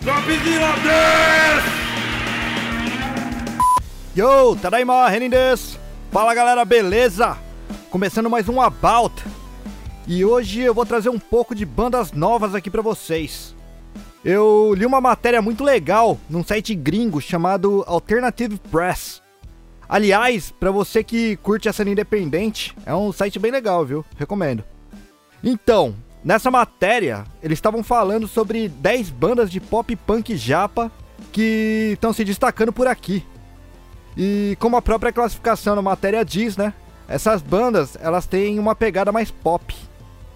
Dropzilla desu! Yo, Tadaima, Renin! Fala galera, beleza? Começando mais um About. E hoje eu vou trazer um pouco de bandas novas aqui pra vocês. Eu li uma matéria muito legal num site gringo chamado Alternative Press. Aliás, pra você que curte a cena independente, é um site bem legal, viu? Recomendo. Então, nessa matéria, eles estavam falando sobre 10 bandas de pop punk japa que estão se destacando por aqui. E como a própria classificação na matéria diz, né? Essas bandas, elas têm uma pegada mais pop.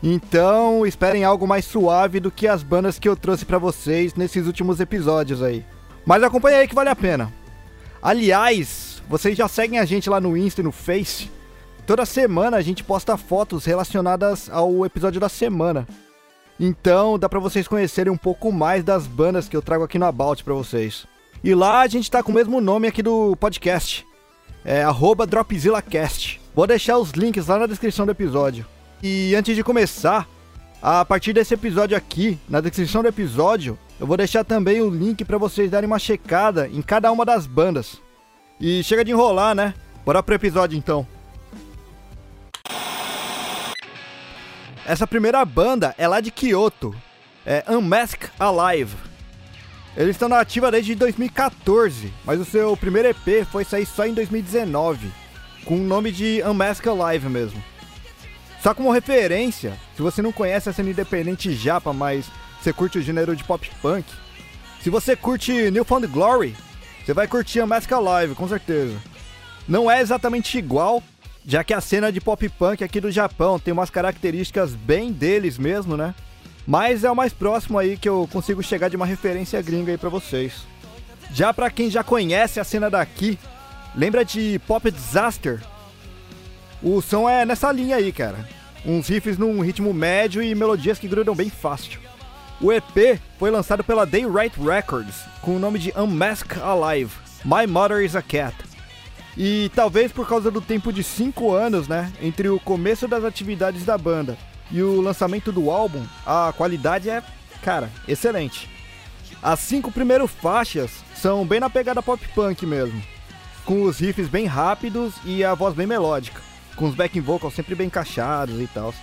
Então, esperem algo mais suave do que as bandas que eu trouxe pra vocês nesses últimos episódios aí. Mas acompanha aí que vale a pena. Aliás, vocês já seguem a gente lá no Insta e no Face? Toda semana a gente posta fotos relacionadas ao episódio da semana. Então, dá pra vocês conhecerem um pouco mais das bandas que eu trago aqui no About pra vocês. E lá a gente tá com o mesmo nome aqui do podcast. É DropzillaCast. Vou deixar os links lá na descrição do episódio. E antes de começar, a partir desse episódio aqui, na descrição do episódio, eu vou deixar também o link para vocês darem uma checada em cada uma das bandas. E chega de enrolar, né? Bora pro episódio então. Essa primeira banda é lá de Kyoto, é Unmask Alive. Eles estão na ativa desde 2014, mas o seu primeiro EP foi sair só em 2019, com o nome de Unmask Alive mesmo. Só como referência, se você não conhece a cena independente japa, mas você curte o gênero de pop punk, se você curte New Found Glory, você vai curtir Unmask Alive, com certeza. Não é exatamente igual, já que a cena de pop punk aqui do Japão tem umas características bem deles mesmo, né? Mas é o mais próximo aí que eu consigo chegar de uma referência gringa aí pra vocês. Já pra quem já conhece a cena daqui, lembra de Pop Disaster? O som é nessa linha aí, cara. Uns riffs num ritmo médio e melodias que grudam bem fácil. O EP foi lançado pela Daywright Records com o nome de Unmask Alive, My Mother is a Cat. E talvez por causa do tempo de 5 anos, né, entre o começo das atividades da banda e o lançamento do álbum, a qualidade é, cara, excelente. As cinco primeiras faixas são bem na pegada pop punk mesmo, com os riffs bem rápidos e a voz bem melódica, com os backing vocals sempre bem encaixados e tal.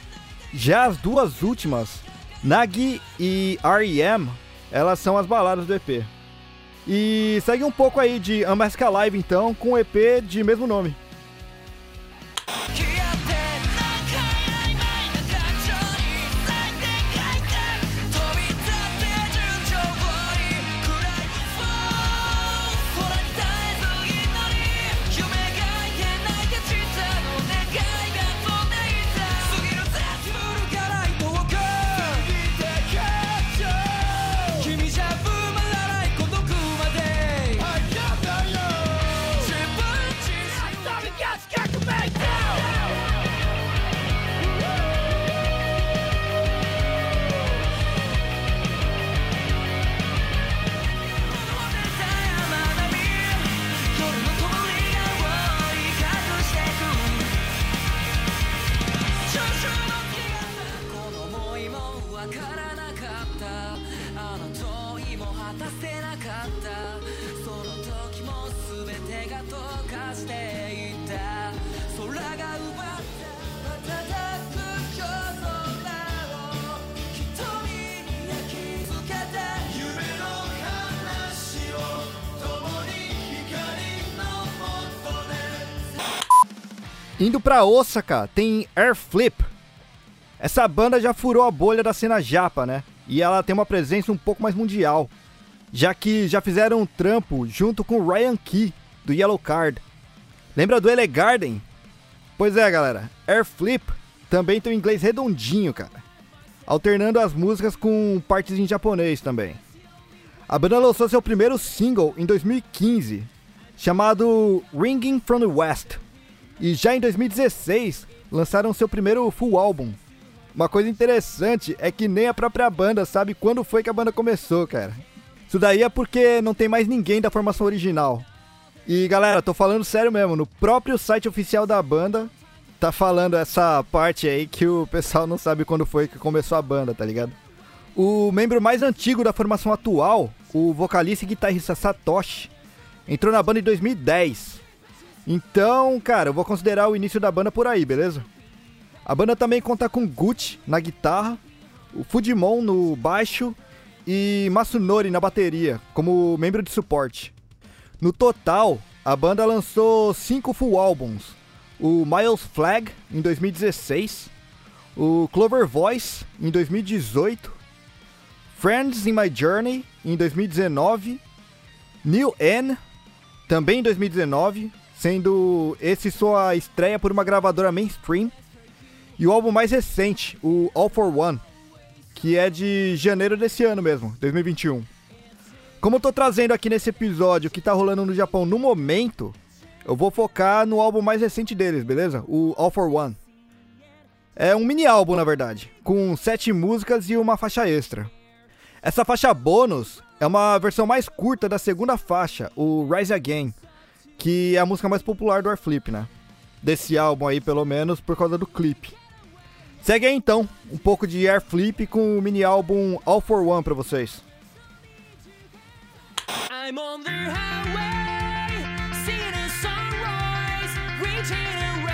Já as duas últimas, Nagi e R.E.M., elas são as baladas do EP. E segue um pouco aí de Unmask Live então, com o EP de mesmo nome. Indo pra Osaka, tem Air Flip. Essa banda já furou a bolha da cena japa, né? E ela tem uma presença um pouco mais mundial, já que já fizeram um trampo junto com Ryan Key, do Yellow Card. Lembra do Ele Garden? Pois é, galera, Air Flip também tem um inglês redondinho, cara. Alternando as músicas com partes em japonês também. A banda lançou seu primeiro single em 2015, chamado Ringing from the West. E já em 2016 lançaram seu primeiro full álbum. Uma coisa interessante é que nem a própria banda sabe quando foi que a banda começou, cara. Isso daí é porque não tem mais ninguém da formação original. E galera, tô falando sério mesmo, no próprio site oficial da banda tá falando essa parte aí que o pessoal não sabe quando foi que começou a banda, tá ligado? O membro mais antigo da formação atual, o vocalista e guitarrista Satoshi, entrou na banda em 2010. Então, cara, eu vou considerar o início da banda por aí, beleza? A banda também conta com Gucci na guitarra, o Fujimon no baixo e Masunori na bateria, como membro de suporte. No total, a banda lançou cinco full álbuns: o Miles Flag em 2016, o Clover Voice em 2018, Friends in My Journey em 2019, New N também em 2019, sendo esse sua estreia por uma gravadora mainstream, e o álbum mais recente, o All for One, que é de janeiro desse ano mesmo, 2021. Como eu tô trazendo aqui nesse episódio o que tá rolando no Japão no momento, eu vou focar no álbum mais recente deles, beleza? O All for One. É um mini álbum, na verdade, com sete músicas e uma faixa extra. Essa faixa bônus é uma versão mais curta da segunda faixa, o Rise Again, que é a música mais popular do Airflip, né? Desse álbum aí, pelo menos, por causa do clipe. Segue aí então, um pouco de Air Flip com o mini álbum All for One pra vocês. I'm on the highway, seeing a sunrise, reaching a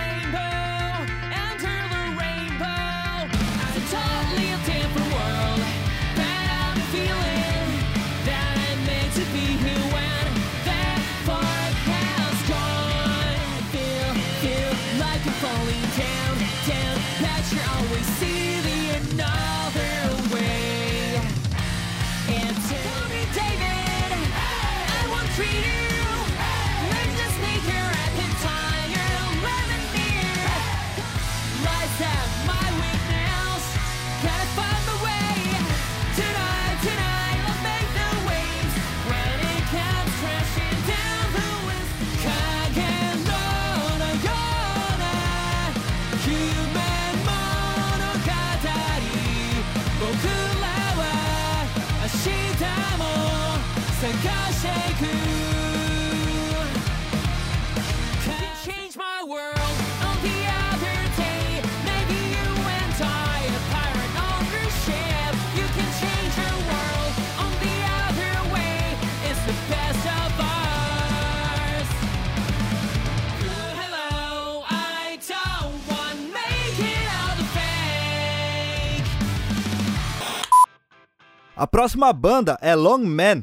A próxima banda é Long Man,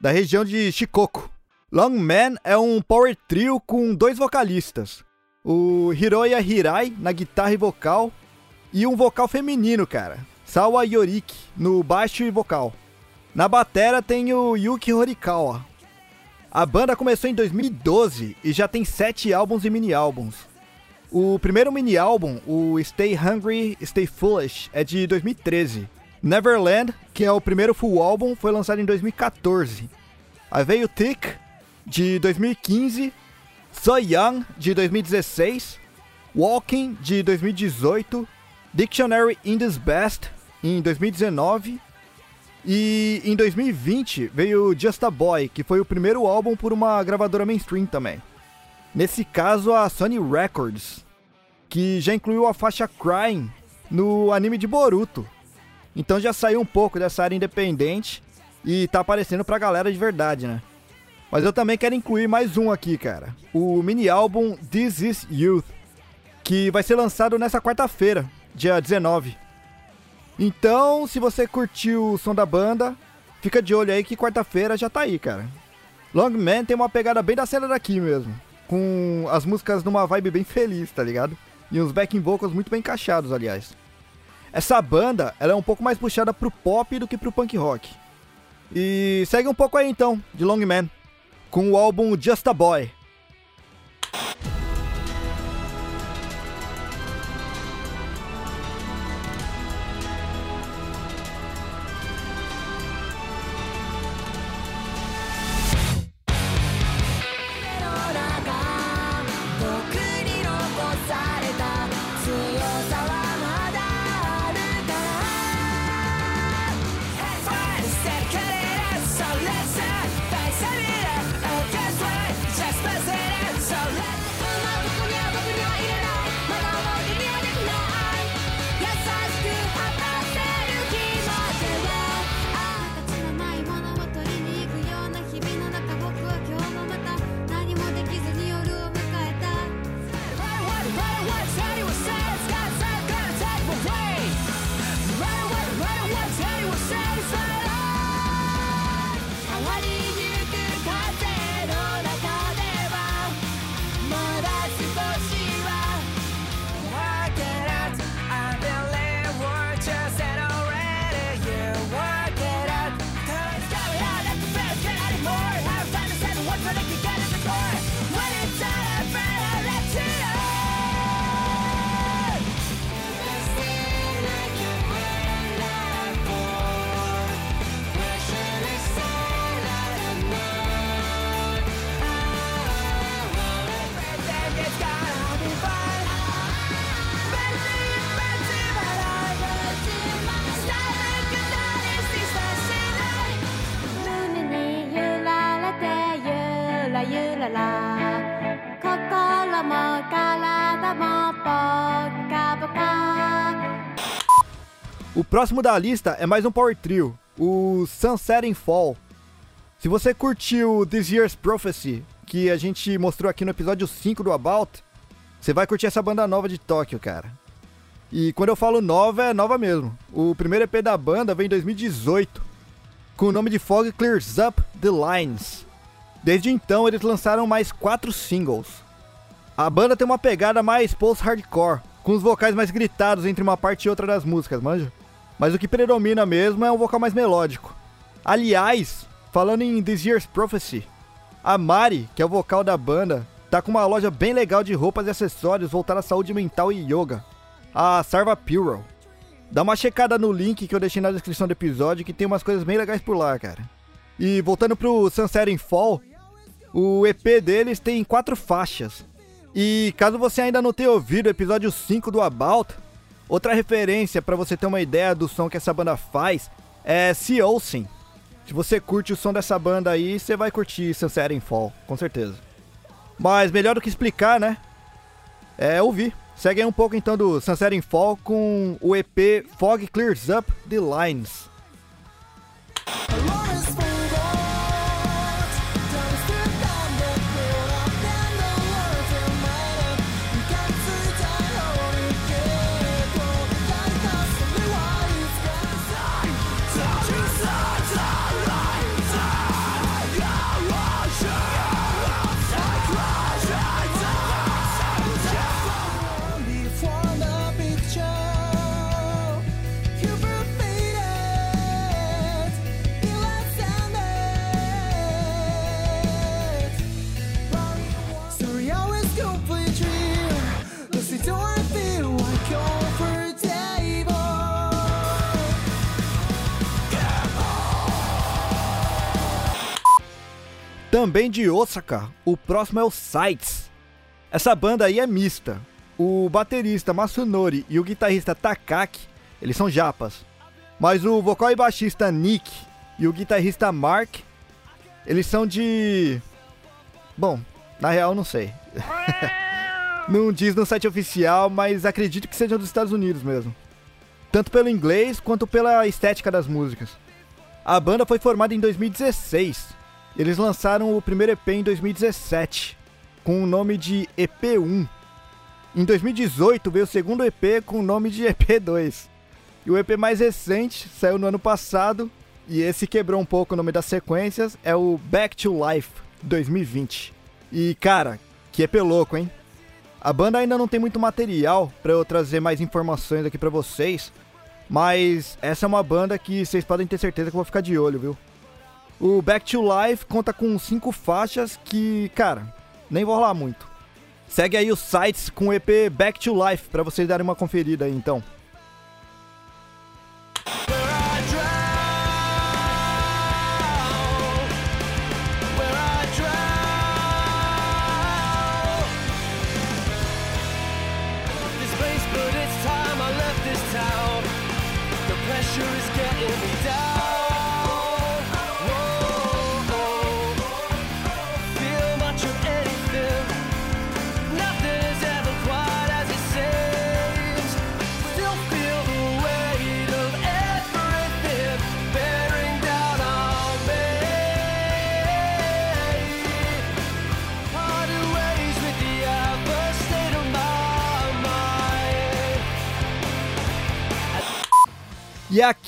da região de Shikoku. Long Man é um power trio com dois vocalistas, o Hiroya Hirai na guitarra e vocal e um vocal feminino, cara, Sawa Yoriki no baixo e vocal. Na batera tem o Yuki Horikawa. A banda começou em 2012 e já tem sete álbuns e mini álbuns. O primeiro mini álbum, o Stay Hungry, Stay Foolish, é de 2013. Neverland, que é o primeiro full álbum, foi lançado em 2014. Aí veio Thick, de 2015. So Young, de 2016. Walking, de 2018. Dictionary in This Best, em 2019. E em 2020 veio Just a Boy, que foi o primeiro álbum por uma gravadora mainstream também. Nesse caso, a Sony Records, que já incluiu a faixa Crying no anime de Boruto. Então já saiu um pouco dessa área independente e tá aparecendo pra galera de verdade, né? Mas eu também quero incluir mais um aqui, cara. O mini álbum This Is Youth, que vai ser lançado nessa quarta-feira, dia 19. Então, se você curtiu o som da banda, fica de olho aí que quarta-feira já tá aí, cara. Long Man tem uma pegada bem da cena daqui mesmo, com as músicas numa vibe bem feliz, tá ligado? E uns backing vocals muito bem encaixados, aliás. Essa banda, ela é um pouco mais puxada pro pop do que pro punk rock. E segue um pouco aí então, de Long Man, com o álbum Just a Boy. Próximo da lista é mais um power trio, o Sunset and Fall. Se você curtiu This Year's Prophecy, que a gente mostrou aqui no episódio 5 do About, você vai curtir essa banda nova de Tóquio, cara. E quando eu falo nova, é nova mesmo. O primeiro EP da banda veio em 2018, com o nome de Fog Clears Up the Lines. Desde então, eles lançaram mais quatro singles. A banda tem uma pegada mais post-hardcore, com os vocais mais gritados entre uma parte e outra das músicas, manja? Mas o que predomina mesmo é um vocal mais melódico. Aliás, falando em This Year's Prophecy, a Mari, que é o vocal da banda, tá com uma loja bem legal de roupas e acessórios voltada à saúde mental e yoga, a Sarva Puro. Dá uma checada no link que eu deixei na descrição do episódio que tem umas coisas bem legais por lá, cara. E voltando pro Sunset in Fall, o EP deles tem quatro faixas. E caso você ainda não tenha ouvido o episódio 5 do About, outra referência para você ter uma ideia do som que essa banda faz é Sea Olsen. Se você curte o som dessa banda aí, você vai curtir Sunset in Fall, com certeza. Mas melhor do que explicar, né? É ouvir. Segue aí um pouco então do Sunset in Fall com o EP Fog Clears Up the Lines. From Também de Osaka, o próximo é o Sights. Essa banda aí é mista. O baterista Masunori e o guitarrista Takaki, eles são japas. Mas o vocal e baixista Nick e o guitarrista Mark, eles são de... Bom, na real não sei. não diz no site oficial, mas acredito que sejam dos Estados Unidos mesmo. Tanto pelo inglês quanto pela estética das músicas. A banda foi formada em 2016 eles lançaram o primeiro EP em 2017, com o nome de EP1. Em 2018 veio o segundo EP com o nome de EP2. E o EP mais recente saiu no ano passado, e esse quebrou um pouco o nome das sequências, é o Back to Life 2020. E cara, que EP louco, hein? A banda ainda não tem muito material para eu trazer mais informações aqui para vocês, mas essa é uma banda que vocês podem ter certeza que eu vou ficar de olho, viu? O Back to Life conta com cinco faixas que, cara, nem vou rolar muito. Segue aí os sites com o EP Back to Life pra vocês darem uma conferida aí, então.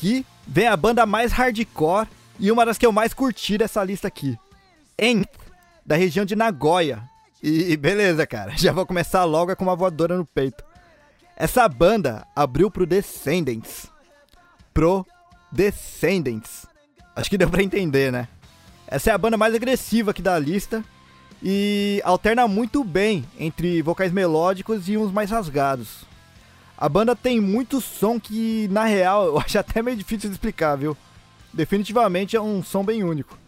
Aqui vem a banda mais hardcore e uma das que eu mais curti dessa lista aqui. Nth, da região de Nagoya. E beleza, cara, já vou começar logo com uma voadora no peito. Essa banda abriu pro Descendants. Pro Descendants. Acho que deu pra entender, né? Essa é a banda mais agressiva aqui da lista e alterna muito bem entre vocais melódicos e uns mais rasgados. A banda tem muito som que, na real, eu acho até meio difícil de explicar, viu? Definitivamente é um som bem único.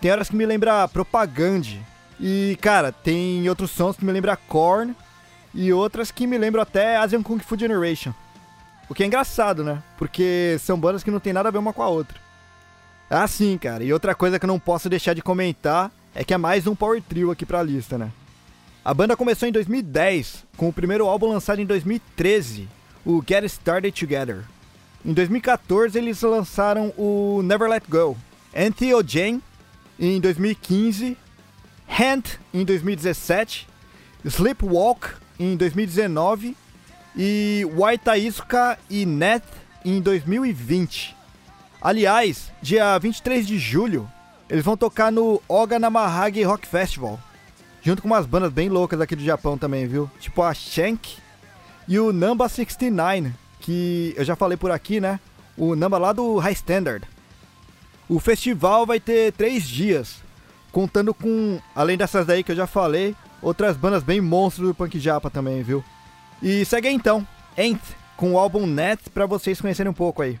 Tem horas que me lembra Propagande. E, cara, tem outros sons que me lembra Korn. E outras que me lembram até Asian Kung Fu Generation. O que é engraçado, né? Porque são bandas que não tem nada a ver uma com a outra. Ah, sim, cara. E outra coisa que eu não posso deixar de comentar é que é mais um power trio aqui pra lista, né? A banda começou em 2010, com o primeiro álbum lançado em 2013, o Get Started Together. Em 2014 eles lançaram o Never Let Go, Anthiogen em 2015, Hand em 2017, Sleepwalk em 2019 e Waitaisuka e Net em 2020. Aliás, dia 23 de julho, eles vão tocar no Oga Namahage Rock Festival, junto com umas bandas bem loucas aqui do Japão também, viu? Tipo a Shank e o Namba 69, que eu já falei por aqui, né? O Namba lá do High Standard. O festival vai ter três dias, contando com, além dessas daí que eu já falei, outras bandas bem monstros do punk japa também, viu? E segue aí então, Ain't, com o álbum Net, pra vocês conhecerem um pouco aí.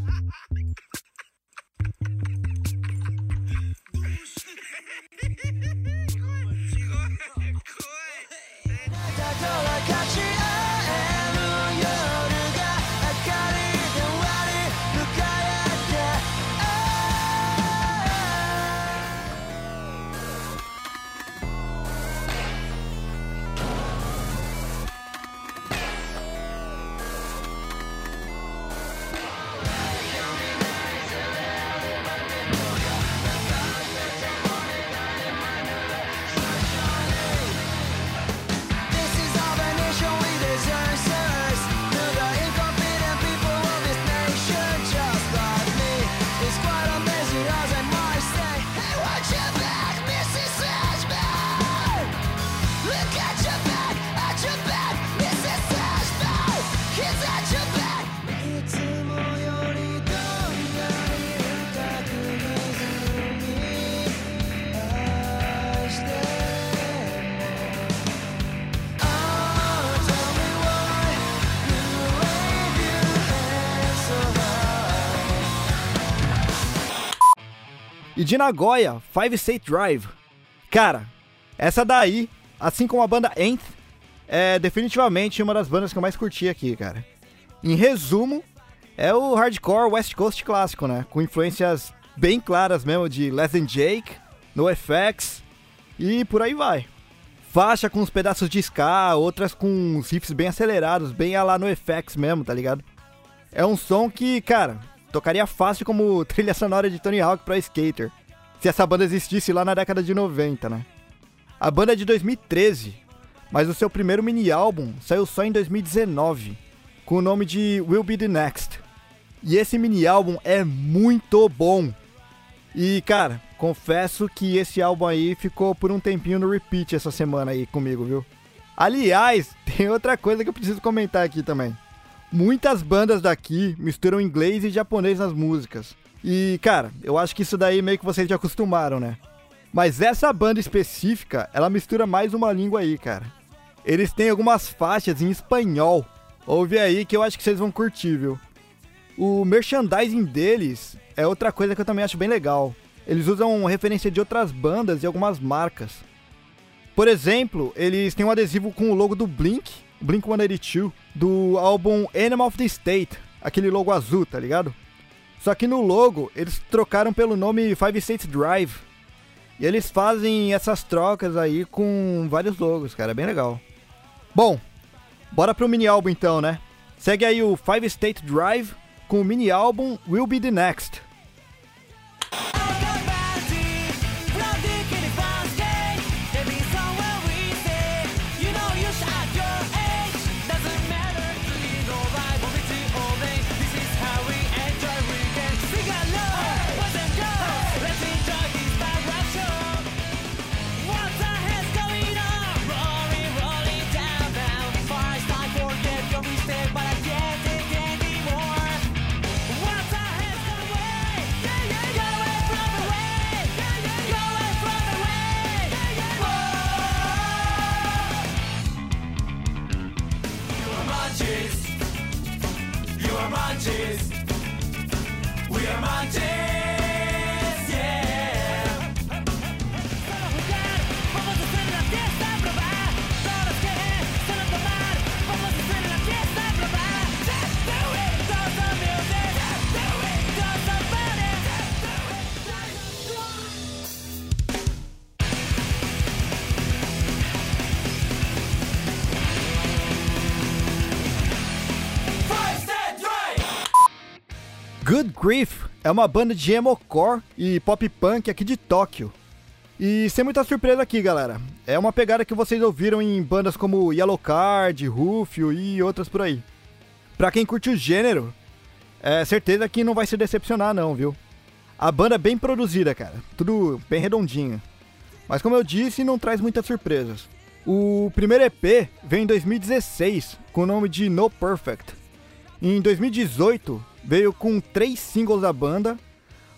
E de Nagoya, Five State Drive. Cara, essa daí, assim como a banda Nth, é definitivamente uma das bandas que eu mais curti aqui, cara. Em resumo, é o hardcore West Coast clássico, né? Com influências bem claras mesmo de Less Than Jake, NoFX e por aí vai. Faixa com uns pedaços de ska, outras com uns riffs bem acelerados, bem lá no FX mesmo, tá ligado? É um som que, cara, tocaria fácil como trilha sonora de Tony Hawk pra Skater, se essa banda existisse lá na década de 90, né? A banda é de 2013, mas o seu primeiro mini álbum saiu só em 2019, com o nome de Will Be The Next. E esse mini álbum é muito bom. E, cara, confesso que esse álbum aí ficou por um tempinho no repeat essa semana aí comigo, viu? Aliás, tem outra coisa que eu preciso comentar aqui também. Muitas bandas daqui misturam inglês e japonês nas músicas. E, cara, eu acho que isso daí meio que vocês já acostumaram, né? Mas essa banda específica, ela mistura mais uma língua aí, cara. Eles têm algumas faixas em espanhol. Ouve aí que eu acho que vocês vão curtir, viu? O merchandising deles é outra coisa que eu também acho bem legal. Eles usam referência de outras bandas e algumas marcas. Por exemplo, eles têm um adesivo com o logo do Blink, Blink 182, do álbum Animal of the State, aquele logo azul, tá ligado? Só que no logo eles trocaram pelo nome Five States Drive. E eles fazem essas trocas aí com vários logos, cara, é bem legal. Bom, bora pro mini álbum então, né? Segue aí o Five State Drive com o mini álbum Will Be The Next. Grief é uma banda de emo-core e pop punk aqui de Tóquio. E sem muita surpresa aqui, galera. É uma pegada que vocês ouviram em bandas como Yellow Card, Rufio e outras por aí. Pra quem curte o gênero, é certeza que não vai se decepcionar não, viu? A banda é bem produzida, cara. Tudo bem redondinho. Mas como eu disse, não traz muitas surpresas. O primeiro EP veio em 2016, com o nome de No Perfect. Em 2018, veio com três singles da banda,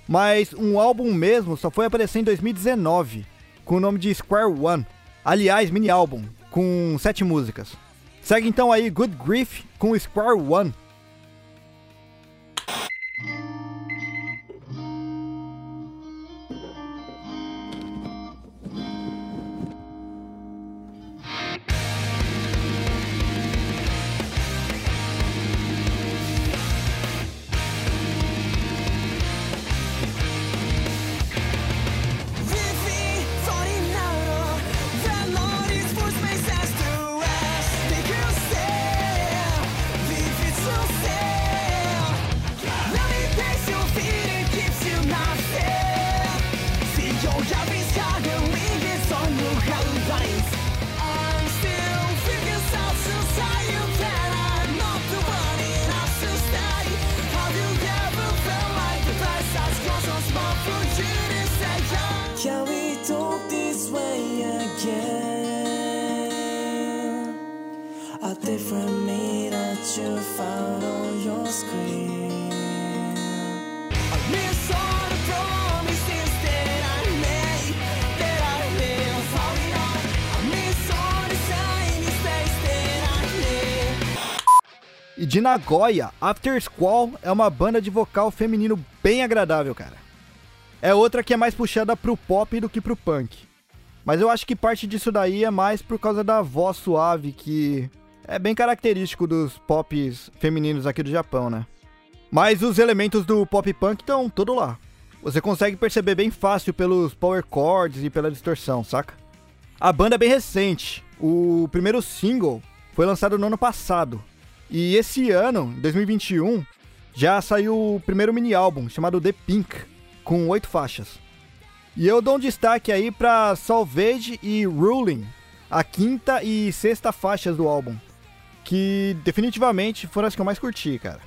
mas um álbum mesmo só foi aparecer em 2019, com o nome de Square One. Aliás, mini álbum, com sete músicas. Segue então aí Good Grief com Square One. De Nagoya, After Squall é uma banda de vocal feminino bem agradável, cara. É outra que é mais puxada pro pop do que pro punk. Mas eu acho que parte disso daí é mais por causa da voz suave, que é bem característico dos pops femininos aqui do Japão, né? Mas os elementos do pop punk estão todo lá. Você consegue perceber bem fácil pelos power chords e pela distorção, saca? A banda é bem recente. O primeiro single foi lançado no ano passado. E esse ano, 2021, já saiu o primeiro mini álbum chamado The Pink, com oito faixas. E eu dou um destaque aí pra Salvage e Ruling, a quinta e sexta faixas do álbum, que definitivamente foram as que eu mais curti, cara.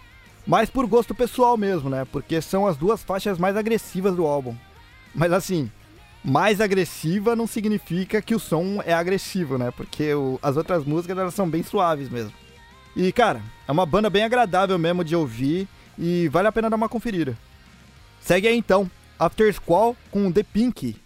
Mas por gosto pessoal mesmo, né? Porque são as duas faixas mais agressivas do álbum. Mas assim, mais agressiva não significa que o som é agressivo, né? Porque o- as outras músicas elas são bem suaves mesmo. E cara, é uma banda bem agradável mesmo de ouvir e vale a pena dar uma conferida. Segue aí então, After Squall com The Pink.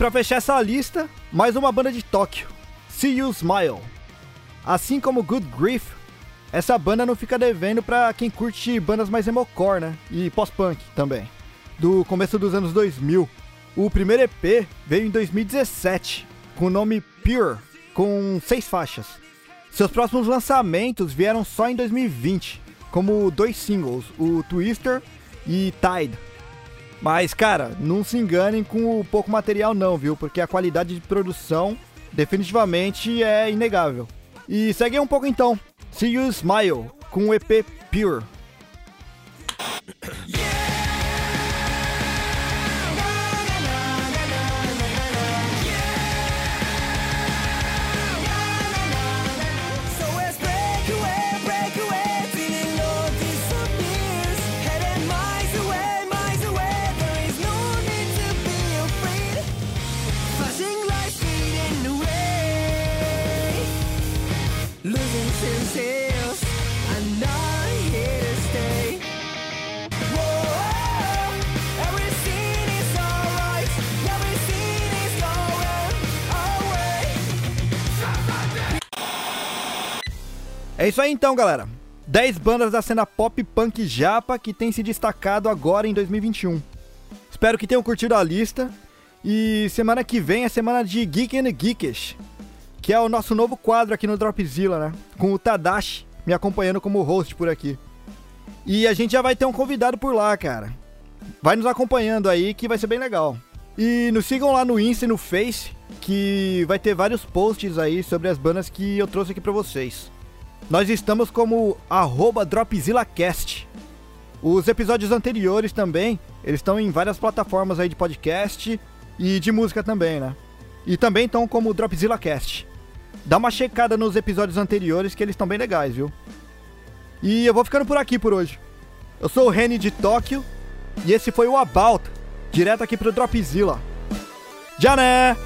Pra fechar essa lista, mais uma banda de Tóquio, See You Smile. Assim como Good Grief, essa banda não fica devendo pra quem curte bandas mais emocore, né? E pós-punk também. Do começo dos anos 2000. O primeiro EP veio em 2017, com o nome Pure, com seis faixas. Seus próximos lançamentos vieram só em 2020, como dois singles, o Twister e Tide. Mas, cara, não se enganem com o pouco material não, viu? Porque a qualidade de produção definitivamente é inegável. E segue um pouco então. See You Smile, com o EP Pure. É isso aí então, galera. 10 bandas da cena pop punk japa que tem se destacado agora em 2021. Espero que tenham curtido a lista. E semana que vem é semana de Geek and Geekish, que é o nosso novo quadro aqui no Dropzilla, né? Com o Tadashi me acompanhando como host por aqui. E a gente já vai ter um convidado por lá, cara. Vai nos acompanhando aí que vai ser bem legal. E nos sigam lá no Insta e no Face, que vai ter vários posts aí sobre as bandas que eu trouxe aqui pra vocês. Nós estamos como DropzillaCast. Os episódios anteriores também, eles estão em várias plataformas aí de podcast e de música também, né? E também estão como DropzillaCast. Dá uma checada nos episódios anteriores que eles estão bem legais, viu? E eu vou ficando por aqui por hoje. Eu sou o Reni de Tóquio e esse foi o About, direto aqui pro Dropzilla. Já né?